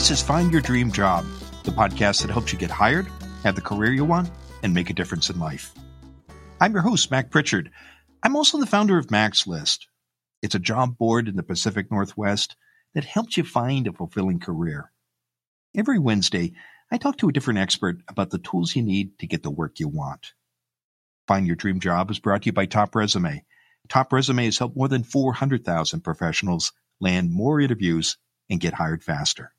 This is Find Your Dream Job, the podcast that helps you get hired, have the career you want, and make a difference in life. I'm your host, Mac Prichard. I'm also the founder of Mac's List. It's a job board in the Pacific Northwest that helps you find a fulfilling career. Every Wednesday, I talk to a different expert about the tools you need to get the work you want. Find Your Dream Job is brought to you by Top Resume. Top Resume has helped more than 400,000 professionals land more interviews and get hired faster.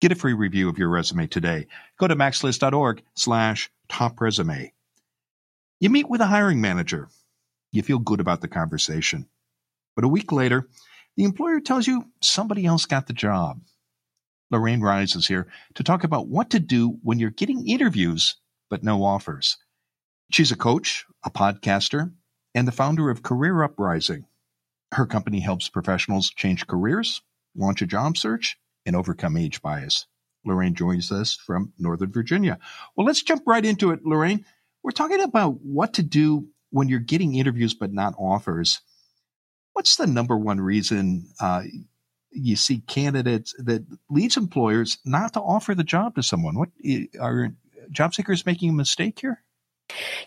Get a free review of your resume today. Go to macslist.org slash top resume. You meet with a hiring manager. You feel good about the conversation. But a week later, the employer tells you somebody else got the job. Lorraine Rise is here to talk about what to do when you're getting interviews but no offers. She's a coach, a podcaster, and the founder of Career Uprising. Her company helps professionals change careers, launch a job search, and overcome age bias. Lorraine joins us from Northern Virginia. Well, let's jump right into it, Lorraine. We're talking about what to do when you're getting interviews but not offers. What's the number one reason uh, you see candidates that leads employers not to offer the job to someone? What are job seekers making a mistake here?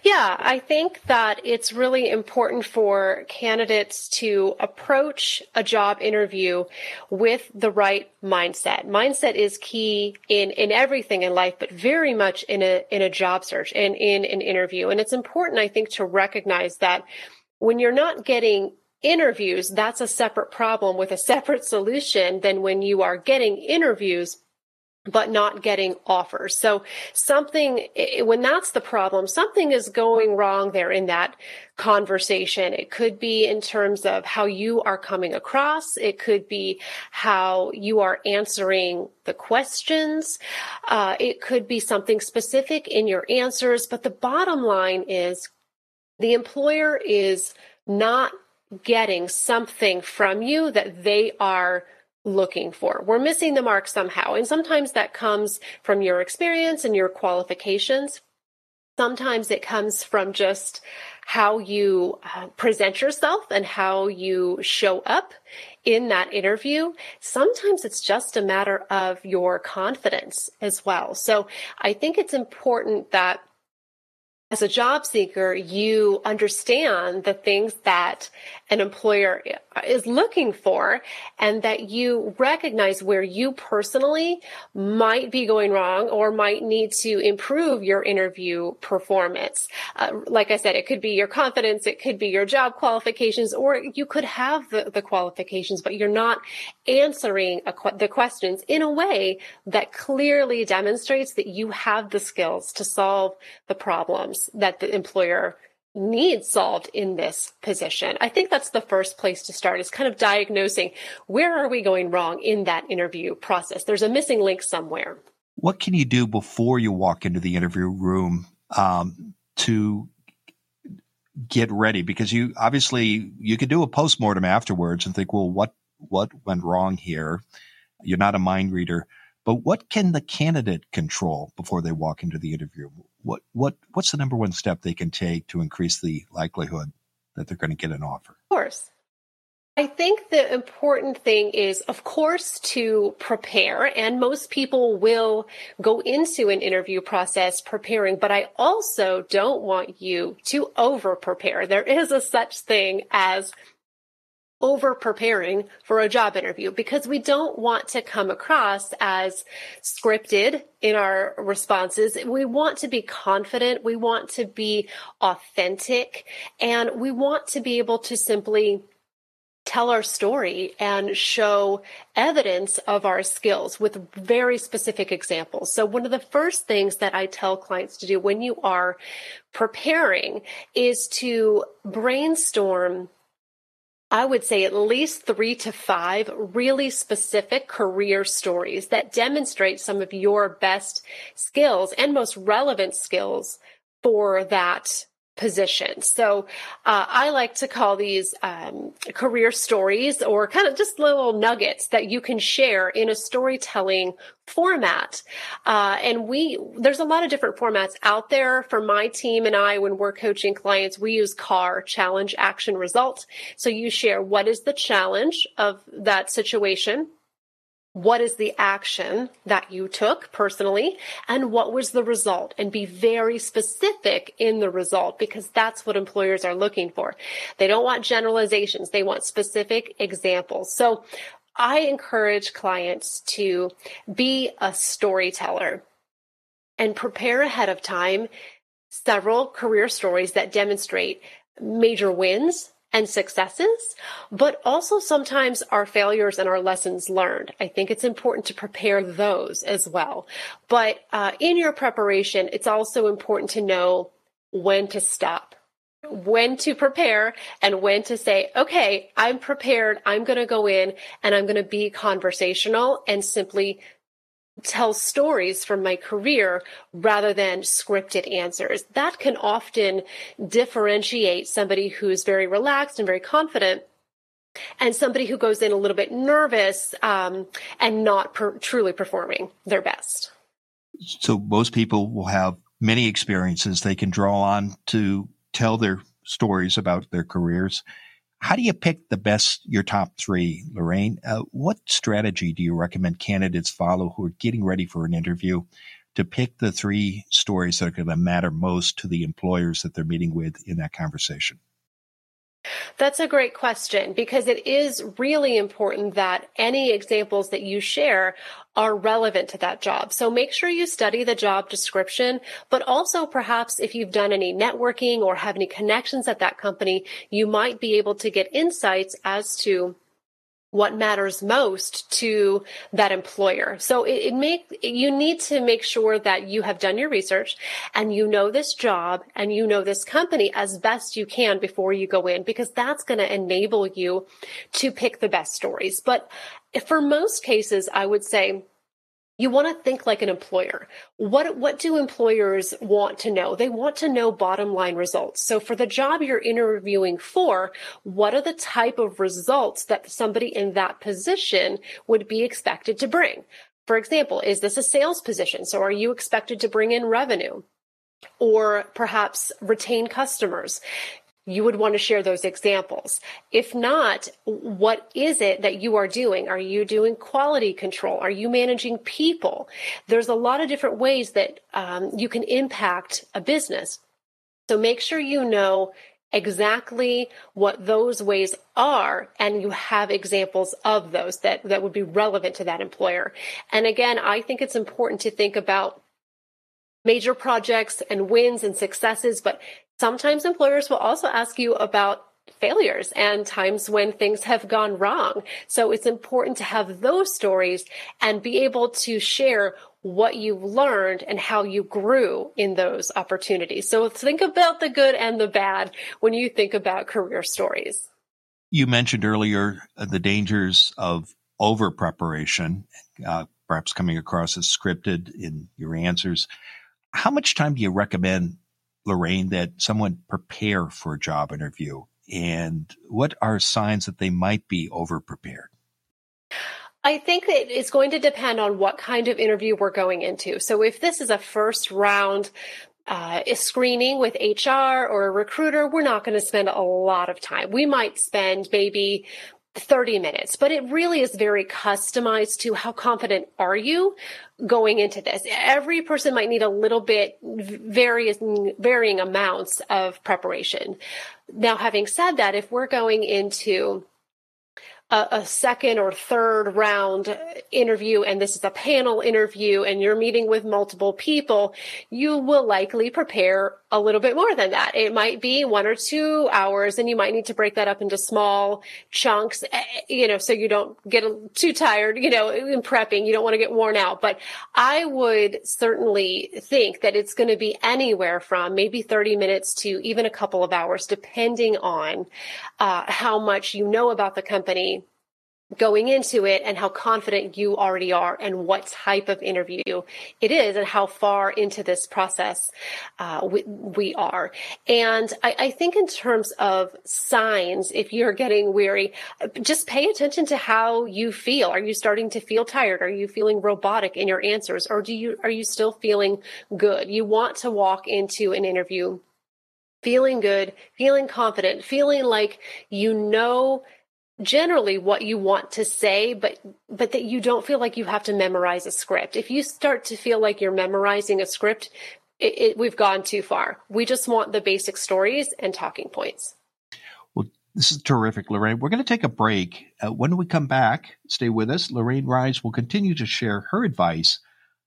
Yeah, I think that it's really important for candidates to approach a job interview with the right mindset. Mindset is key in, in everything in life, but very much in a, in a job search and in an interview. And it's important, I think, to recognize that when you're not getting interviews, that's a separate problem with a separate solution than when you are getting interviews but not getting offers. So something, when that's the problem, something is going wrong there in that conversation. It could be in terms of how you are coming across. It could be how you are answering the questions. Uh, it could be something specific in your answers. But the bottom line is the employer is not getting something from you that they are looking for. We're missing the mark somehow. And sometimes that comes from your experience and your qualifications. Sometimes it comes from just how you uh, present yourself and how you show up in that interview. Sometimes it's just a matter of your confidence as well. So I think it's important that as a job seeker, you understand the things that an employer is looking for and that you recognize where you personally might be going wrong or might need to improve your interview performance. Uh, like I said, it could be your confidence, it could be your job qualifications, or you could have the, the qualifications, but you're not answering qu- the questions in a way that clearly demonstrates that you have the skills to solve the problems that the employer needs solved in this position. I think that's the first place to start is kind of diagnosing where are we going wrong in that interview process. There's a missing link somewhere. What can you do before you walk into the interview room um, to get ready? Because you obviously you could do a postmortem afterwards and think, well, what what went wrong here? You're not a mind reader. But what can the candidate control before they walk into the interview? What what what's the number one step they can take to increase the likelihood that they're going to get an offer? Of course. I think the important thing is, of course, to prepare, and most people will go into an interview process preparing, but I also don't want you to over prepare. There is a such thing as over preparing for a job interview because we don't want to come across as scripted in our responses. We want to be confident. We want to be authentic and we want to be able to simply tell our story and show evidence of our skills with very specific examples. So one of the first things that I tell clients to do when you are preparing is to brainstorm I would say at least three to five really specific career stories that demonstrate some of your best skills and most relevant skills for that position. So uh, I like to call these um, career stories or kind of just little nuggets that you can share in a storytelling format. Uh, and we, there's a lot of different formats out there for my team and I when we're coaching clients. We use CAR, challenge, action, result. So you share what is the challenge of that situation what is the action that you took personally and what was the result and be very specific in the result because that's what employers are looking for. They don't want generalizations. They want specific examples. So I encourage clients to be a storyteller and prepare ahead of time several career stories that demonstrate major wins and successes, but also sometimes our failures and our lessons learned. I think it's important to prepare those as well. But uh, in your preparation, it's also important to know when to stop when to prepare and when to say, okay, I'm prepared. I'm going to go in and I'm going to be conversational and simply tell stories from my career rather than scripted answers. That can often differentiate somebody who's very relaxed and very confident and somebody who goes in a little bit nervous um, and not per- truly performing their best. So most people will have many experiences they can draw on to tell their stories about their careers. How do you pick the best, your top three, Lorraine? Uh, what strategy do you recommend candidates follow who are getting ready for an interview to pick the three stories that are going to matter most to the employers that they're meeting with in that conversation? That's a great question because it is really important that any examples that you share are relevant to that job. So make sure you study the job description, but also perhaps if you've done any networking or have any connections at that company, you might be able to get insights as to what matters most to that employer. So it, it make, you need to make sure that you have done your research and you know this job and you know this company as best you can before you go in because that's going to enable you to pick the best stories. But for most cases, I would say you want to think like an employer. What, what do employers want to know? They want to know bottom line results. So for the job you're interviewing for, what are the type of results that somebody in that position would be expected to bring? For example, is this a sales position? So are you expected to bring in revenue? or perhaps retain customers you would want to share those examples. If not, what is it that you are doing? Are you doing quality control? Are you managing people? There's a lot of different ways that um, you can impact a business. So make sure you know exactly what those ways are and you have examples of those that, that would be relevant to that employer. And again, I think it's important to think about major projects and wins and successes, but Sometimes employers will also ask you about failures and times when things have gone wrong. So it's important to have those stories and be able to share what you learned and how you grew in those opportunities. So think about the good and the bad when you think about career stories. You mentioned earlier uh, the dangers of over preparation, uh, perhaps coming across as scripted in your answers. How much time do you recommend Lorraine, that someone prepare for a job interview? And what are signs that they might be over prepared? I think that it's going to depend on what kind of interview we're going into. So if this is a first round uh, screening with HR or a recruiter, we're not going to spend a lot of time. We might spend maybe 30 minutes, but it really is very customized to how confident are you going into this. Every person might need a little bit various, varying amounts of preparation. Now, having said that, if we're going into a, a, second or third round interview and this is a panel interview and you're meeting with multiple people, you will likely prepare a little bit more than that. It might be one or two hours and you might need to break that up into small chunks, eh, you know, so you don't get too tired, you know, in prepping. You don't want to get worn out. But I would certainly think that it's going to be anywhere from maybe 30 minutes to even a couple of hours, depending on uh, how much you know about the company going into it and how confident you already are and what type of interview it is and how far into this process uh, we, we, are. And I, I, think in terms of signs, if you're getting weary, just pay attention to how you feel. Are you starting to feel tired? Are you feeling robotic in your answers or do you, are you still feeling good? You want to walk into an interview feeling good, feeling confident, feeling like you know generally what you want to say, but, but that you don't feel like you have to memorize a script. If you start to feel like you're memorizing a script, it, it, we've gone too far. We just want the basic stories and talking points. Well, this is terrific, Lorraine. We're going to take a break. Uh, when we come back, stay with us. Lorraine Rise will continue to share her advice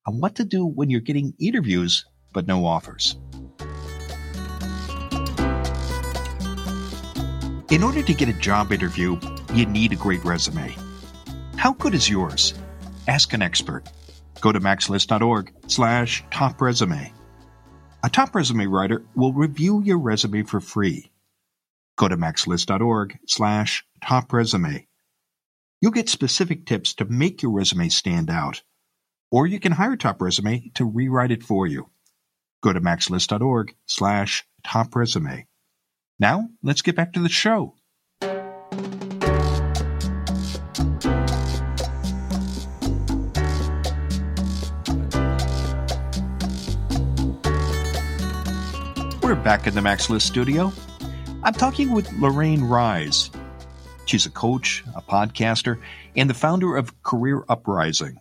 on what to do when you're getting interviews but no offers. In order to get a job interview, you need a great resume. How good is yours? Ask an expert. Go to macslist.org slash top resume. A top resume writer will review your resume for free. Go to macslist.org slash top resume. You'll get specific tips to make your resume stand out. Or you can hire Top Resume to rewrite it for you. Go to macslist.org slash top resume. Now, let's get back to the show. We're back in the Mac's List studio. I'm talking with Lorraine Rise. She's a coach, a podcaster, and the founder of Career Uprising.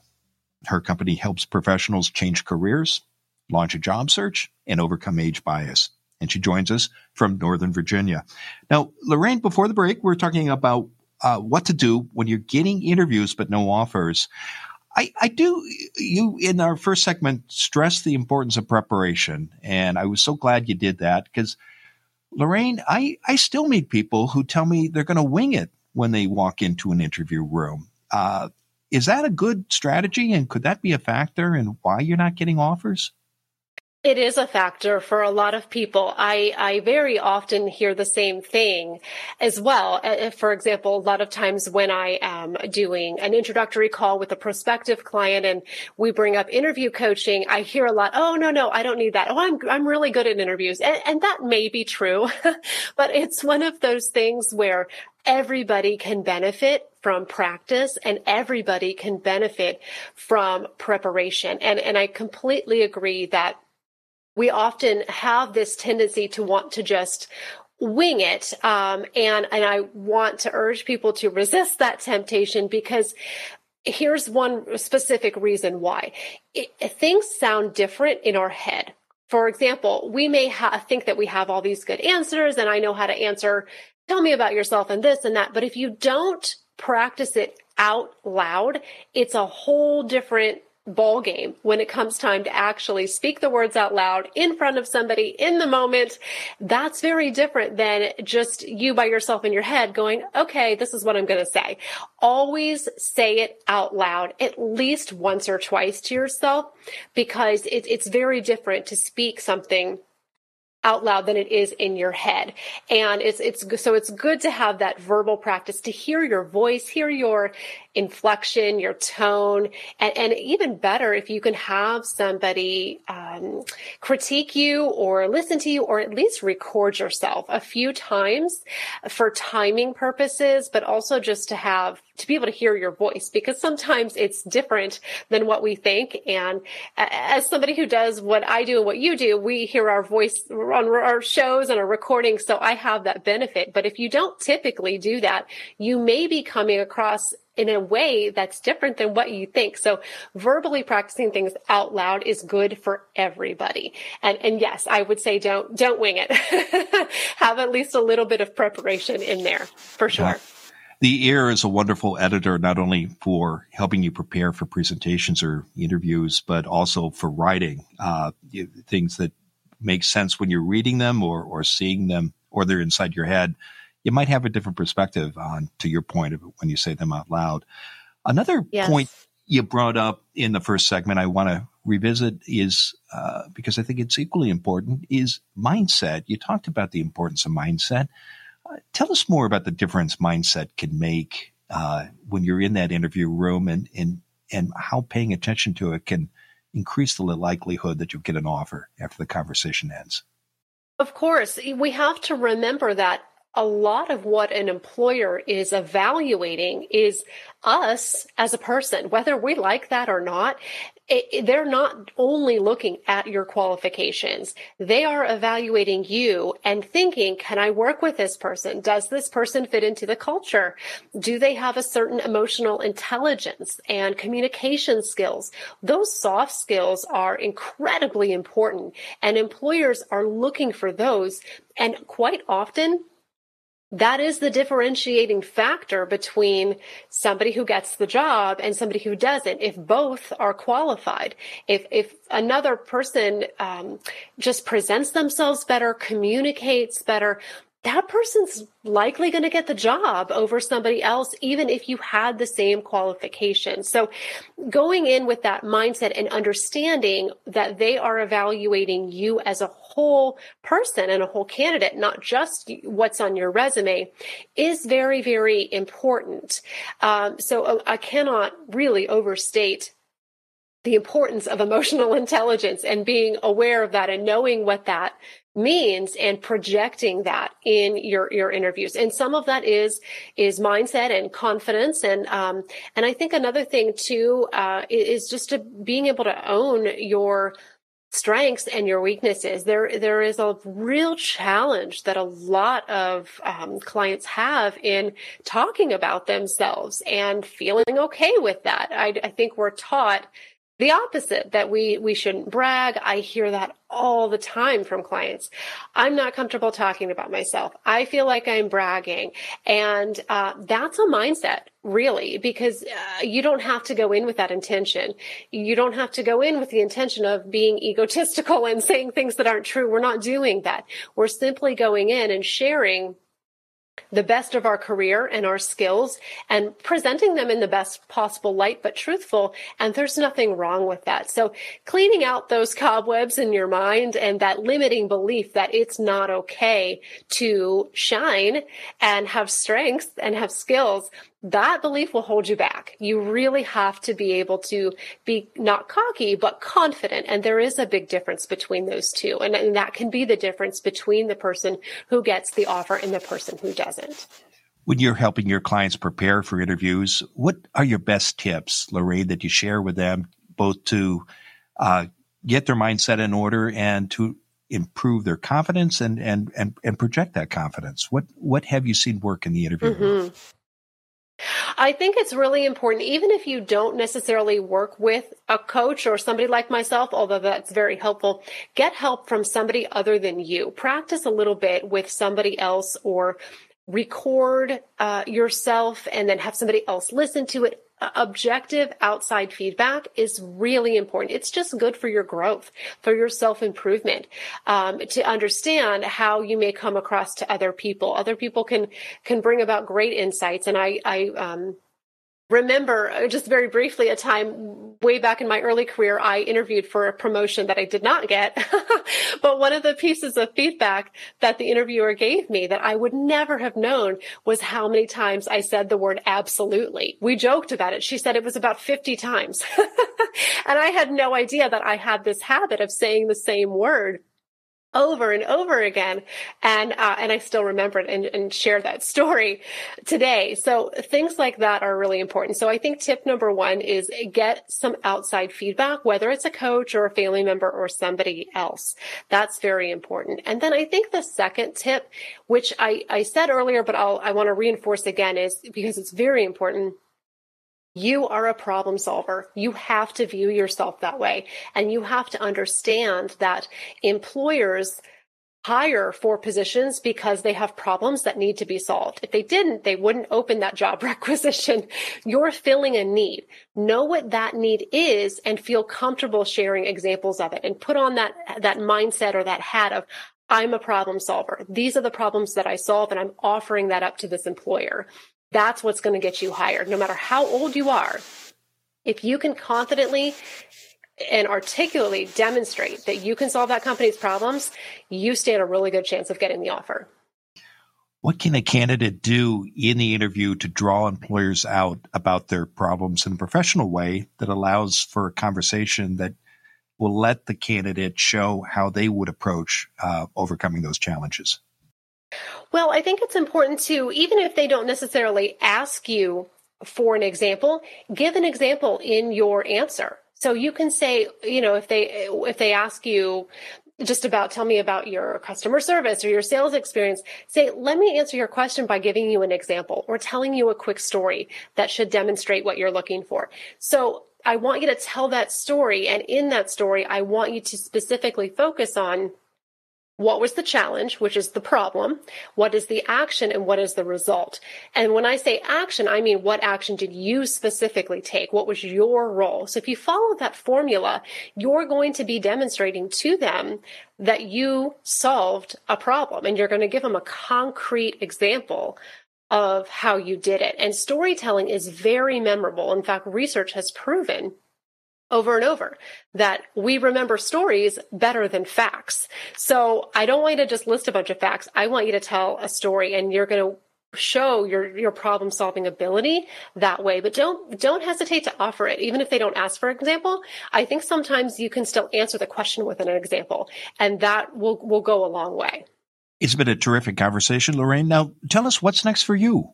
Her company helps professionals change careers, launch a job search, and overcome age bias. And she joins us from Northern Virginia. Now, Lorraine, before the break, we are talking about uh, what to do when you're getting interviews but no offers. I, I do, you in our first segment stress the importance of preparation. And I was so glad you did that because Lorraine, I, I still meet people who tell me they're going to wing it when they walk into an interview room. Uh, is that a good strategy? And could that be a factor in why you're not getting offers? It is a factor for a lot of people. I, I very often hear the same thing as well. Uh, for example, a lot of times when I am doing an introductory call with a prospective client and we bring up interview coaching, I hear a lot, oh, no, no, I don't need that. Oh, I'm, I'm really good at interviews. And, and that may be true, but it's one of those things where everybody can benefit from practice and everybody can benefit from preparation. And, and I completely agree that we often have this tendency to want to just wing it. Um, and, and I want to urge people to resist that temptation because here's one specific reason why it, things sound different in our head. For example, we may ha- think that we have all these good answers and I know how to answer. Tell me about yourself and this and that. But if you don't practice it out loud, it's a whole different ball game when it comes time to actually speak the words out loud in front of somebody in the moment. That's very different than just you by yourself in your head going, okay, this is what I'm going to say. Always say it out loud at least once or twice to yourself because it, it's very different to speak something out loud than it is in your head. And it's, it's, so it's good to have that verbal practice to hear your voice, hear your inflection, your tone, and, and even better if you can have somebody um, critique you or listen to you or at least record yourself a few times for timing purposes, but also just to have to be able to hear your voice because sometimes it's different than what we think. And as somebody who does what I do and what you do, we hear our voice on our shows and our recordings. So I have that benefit. But if you don't typically do that, you may be coming across in a way that's different than what you think. So verbally practicing things out loud is good for everybody. And, and yes, I would say don't, don't wing it. Have at least a little bit of preparation in there for sure. Yeah. The ear is a wonderful editor, not only for helping you prepare for presentations or interviews, but also for writing uh, things that make sense when you're reading them or, or seeing them, or they're inside your head you might have a different perspective on to your point of when you say them out loud. Another yes. point you brought up in the first segment I want to revisit is uh, because I think it's equally important is mindset. You talked about the importance of mindset. Uh, tell us more about the difference mindset can make uh, when you're in that interview room and, and, and how paying attention to it can increase the likelihood that you'll get an offer after the conversation ends. Of course, we have to remember that a lot of what an employer is evaluating is us as a person, whether we like that or not it, they're not only looking at your qualifications. They are evaluating you and thinking, can I work with this person? Does this person fit into the culture? Do they have a certain emotional intelligence and communication skills? Those soft skills are incredibly important and employers are looking for those. And quite often, that is the differentiating factor between somebody who gets the job and somebody who doesn't. If both are qualified, if if another person um, just presents themselves better, communicates better, that person's likely going to get the job over somebody else, even if you had the same qualifications. So going in with that mindset and understanding that they are evaluating you as a whole person and a whole candidate, not just what's on your resume is very, very important. Um, so uh, I cannot really overstate the importance of emotional intelligence and being aware of that and knowing what that means and projecting that in your your interviews. And some of that is is mindset and confidence. And um and i think another thing too uh is just to being able to own your strengths and your weaknesses. There there is a real challenge that a lot of um, clients have in talking about themselves and feeling okay with that. I, I think we're taught the opposite that we we shouldn't brag. I hear that all the time from clients. I'm not comfortable talking about myself. I feel like i'm bragging. And uh, that's a mindset really because uh, you don't have to go in with that intention. You don't have to go in with the intention of being egotistical and saying things that aren't true. We're not doing that. We're simply going in and sharing the best of our career and our skills and presenting them in the best possible light, but truthful. And there's nothing wrong with that. So cleaning out those cobwebs in your mind and that limiting belief that it's not okay to shine and have strengths and have skills that belief will hold you back. You really have to be able to be not cocky, but confident. And there is a big difference between those two. And, and, that can be the difference between the person who gets the offer and the person who doesn't. When you're helping your clients prepare for interviews, what are your best tips, Lorraine, that you share with them, both to uh, get their mindset in order and to improve their confidence and, and, and, and project that confidence? What, what have you seen work in the interview? Mm-hmm. I think it's really important, even if you don't necessarily work with a coach or somebody like myself, although that's very helpful, get help from somebody other than you. Practice a little bit with somebody else or record uh, yourself and then have somebody else listen to it objective outside feedback is really important. It's just good for your growth, for your self improvement, um, to understand how you may come across to other people. Other people can can bring about great insights, and I I um, remember uh, just very briefly a time way back in my early career i interviewed for a promotion that i did not get. But one of the pieces of feedback that the interviewer gave me that i would never have known was how many times i said the word absolutely. We joked about it. She said it was about 50 times. And i had no idea that i had this habit of saying the same word over and over again. And, uh, and I still remember it and, and share that story today. So things like that are really important. So I think tip number one is get some outside feedback, whether it's a coach or a family member or somebody else. That's very important. And then I think the second tip, which I, I said earlier, but I'll, I want to reinforce again is because it's very important you are a problem solver. You have to view yourself that way. And you have to understand that employers hire for positions because they have problems that need to be solved. If they didn't, they wouldn't open that job requisition. You're filling a need. Know what that need is and feel comfortable sharing examples of it and put on that, that mindset or that hat of, I'm a problem solver. These are the problems that I solve and I'm offering that up to this employer. That's what's going to get you hired, no matter how old you are. If you can confidently and articulately demonstrate that you can solve that company's problems, you stand a really good chance of getting the offer. What can a candidate do in the interview to draw employers out about their problems in a professional way that allows for a conversation that will let the candidate show how they would approach uh, overcoming those challenges? Well, I think it's important to, even if they don't necessarily ask you for an example, give an example in your answer. So you can say, you know, if they, if they ask you, just about tell me about your customer service or your sales experience. Say, let me answer your question by giving you an example or telling you a quick story that should demonstrate what you're looking for. So I want you to tell that story. And in that story, I want you to specifically focus on what was the challenge, which is the problem, what is the action, and what is the result. And when I say action, I mean what action did you specifically take? What was your role? So if you follow that formula, you're going to be demonstrating to them that you solved a problem and you're going to give them a concrete example of how you did it. And storytelling is very memorable. In fact, research has proven over and over that we remember stories better than facts. So I don't want you to just list a bunch of facts. I want you to tell a story and you're going to show your your problem solving ability that way. But don't don't hesitate to offer it even if they don't ask for an example. I think sometimes you can still answer the question with an example and that will will go a long way. It's been a terrific conversation lorraine. Now tell us what's next for you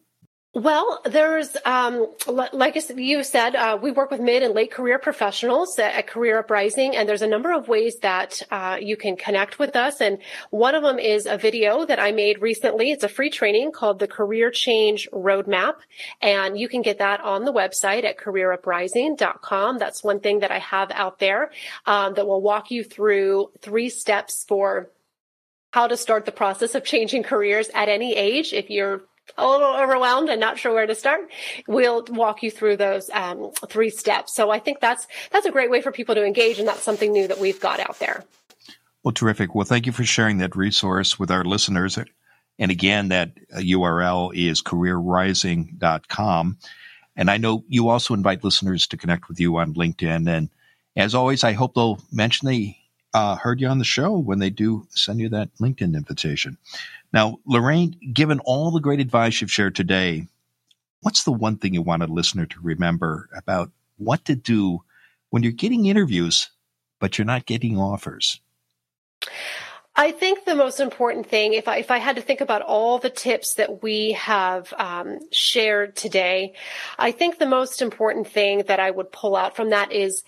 well, there's, um, like you said, uh, we work with mid and late career professionals at Career Uprising, and there's a number of ways that uh, you can connect with us. And one of them is a video that I made recently. It's a free training called the Career Change Roadmap, and you can get that on the website at careeruprising.com. That's one thing that I have out there um, that will walk you through three steps for how to start the process of changing careers at any age. If you're a little overwhelmed and not sure where to start, we'll walk you through those um, three steps. So I think that's that's a great way for people to engage, and that's something new that we've got out there. Well, terrific. Well, thank you for sharing that resource with our listeners. And again, that URL is careeruprising.com. And I know you also invite listeners to connect with you on LinkedIn. And as always, I hope they'll mention they uh, heard you on the show when they do send you that LinkedIn invitation. Now, Lorraine, given all the great advice you've shared today, what's the one thing you want a listener to remember about what to do when you're getting interviews, but you're not getting offers? I think the most important thing, if I, if I had to think about all the tips that we have um, shared today, I think the most important thing that I would pull out from that is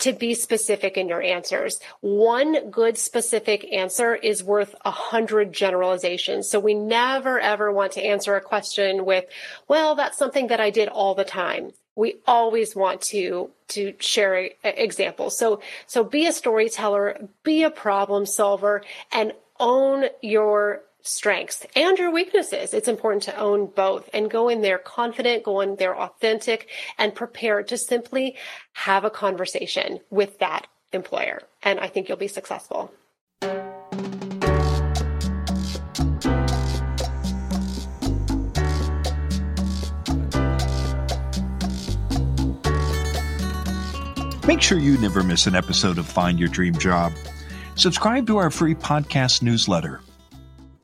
to be specific in your answers. One good specific answer is worth a hundred generalizations. So we never ever want to answer a question with, well, that's something that I did all the time. We always want to, to share examples. So, so be a storyteller, be a problem solver and own your strengths and your weaknesses. It's important to own both and go in there confident, go in there authentic and prepared to simply have a conversation with that employer. And I think you'll be successful. Make sure you never miss an episode of Find Your Dream Job. Subscribe to our free podcast newsletter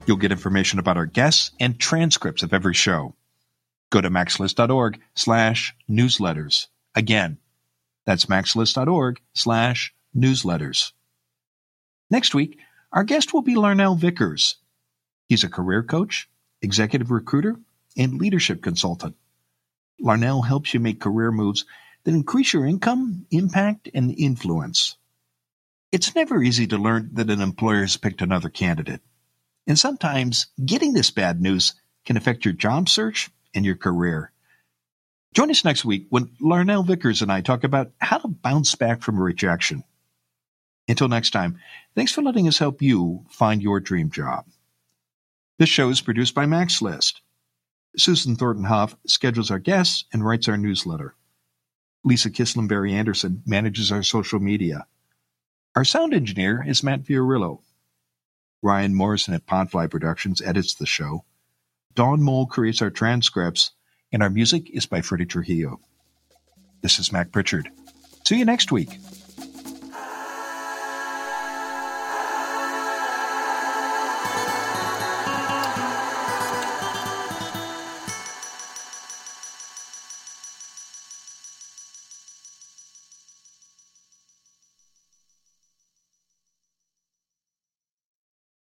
You'll get information about our guests and transcripts of every show. Go to macslist.org slash newsletters. Again, that's macslist.org slash newsletters. Next week, our guest will be Larnell Vickers. He's a career coach, executive recruiter, and leadership consultant. Larnell helps you make career moves that increase your income, impact, and influence. It's never easy to learn that an employer has picked another candidate. And sometimes getting this bad news can affect your job search and your career. Join us next week when Larnell Vickers and I talk about how to bounce back from rejection. Until next time, thanks for letting us help you find your dream job. This show is produced by Mac's List. Susan Thornton Huff schedules our guests and writes our newsletter. Lisa Kislenberry Anderson manages our social media. Our sound engineer is Matt Fiorillo. Ryan Morrison at Podfly Productions edits the show. Dawn Mole creates our transcripts, and our music is by Freddie Trujillo. This is Mac Prichard. See you next week.